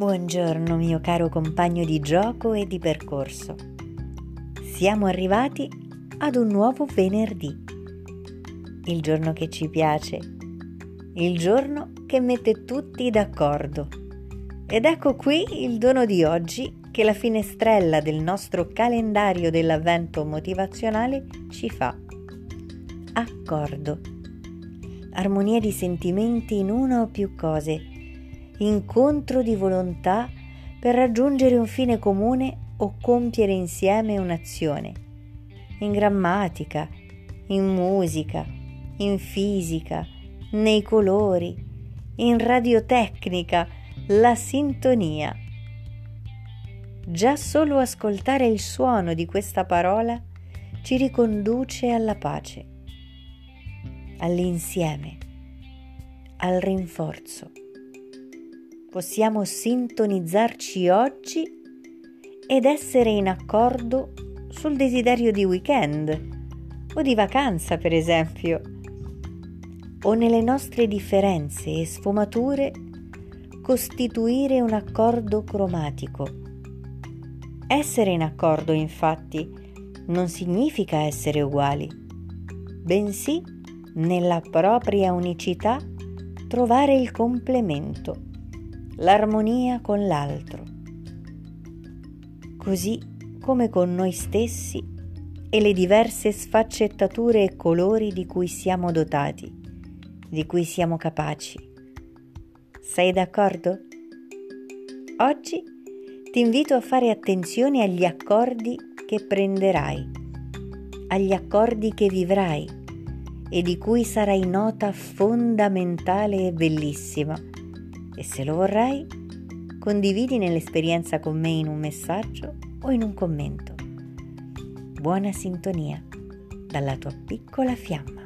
Buongiorno mio caro compagno di gioco e di percorso. Siamo arrivati ad un nuovo venerdì, il giorno che ci piace, il giorno che mette tutti d'accordo. Ed ecco qui il dono di oggi che la finestrella del nostro calendario dell'avvento motivazionale ci fa. Accordo. Armonia di sentimenti in una o più cose incontro di volontà per raggiungere un fine comune o compiere insieme un'azione. In grammatica, in musica, in fisica, nei colori, in radiotecnica, la sintonia. Già solo ascoltare il suono di questa parola ci riconduce alla pace, all'insieme, al rinforzo possiamo sintonizzarci oggi ed essere in accordo sul desiderio di weekend o di vacanza, per esempio, o nelle nostre differenze e sfumature costituire un accordo cromatico. Essere in accordo, infatti, non significa essere uguali, bensì nella propria unicità trovare il complemento l'armonia con l'altro, così come con noi stessi e le diverse sfaccettature e colori di cui siamo dotati, di cui siamo capaci. Sei d'accordo? Oggi ti invito a fare attenzione agli accordi che prenderai, agli accordi che vivrai e di cui sarai nota fondamentale e bellissima e se lo vorrai, condividi nell'esperienza con me in un messaggio o in un commento. Buona sintonia dalla tua piccola fiamma.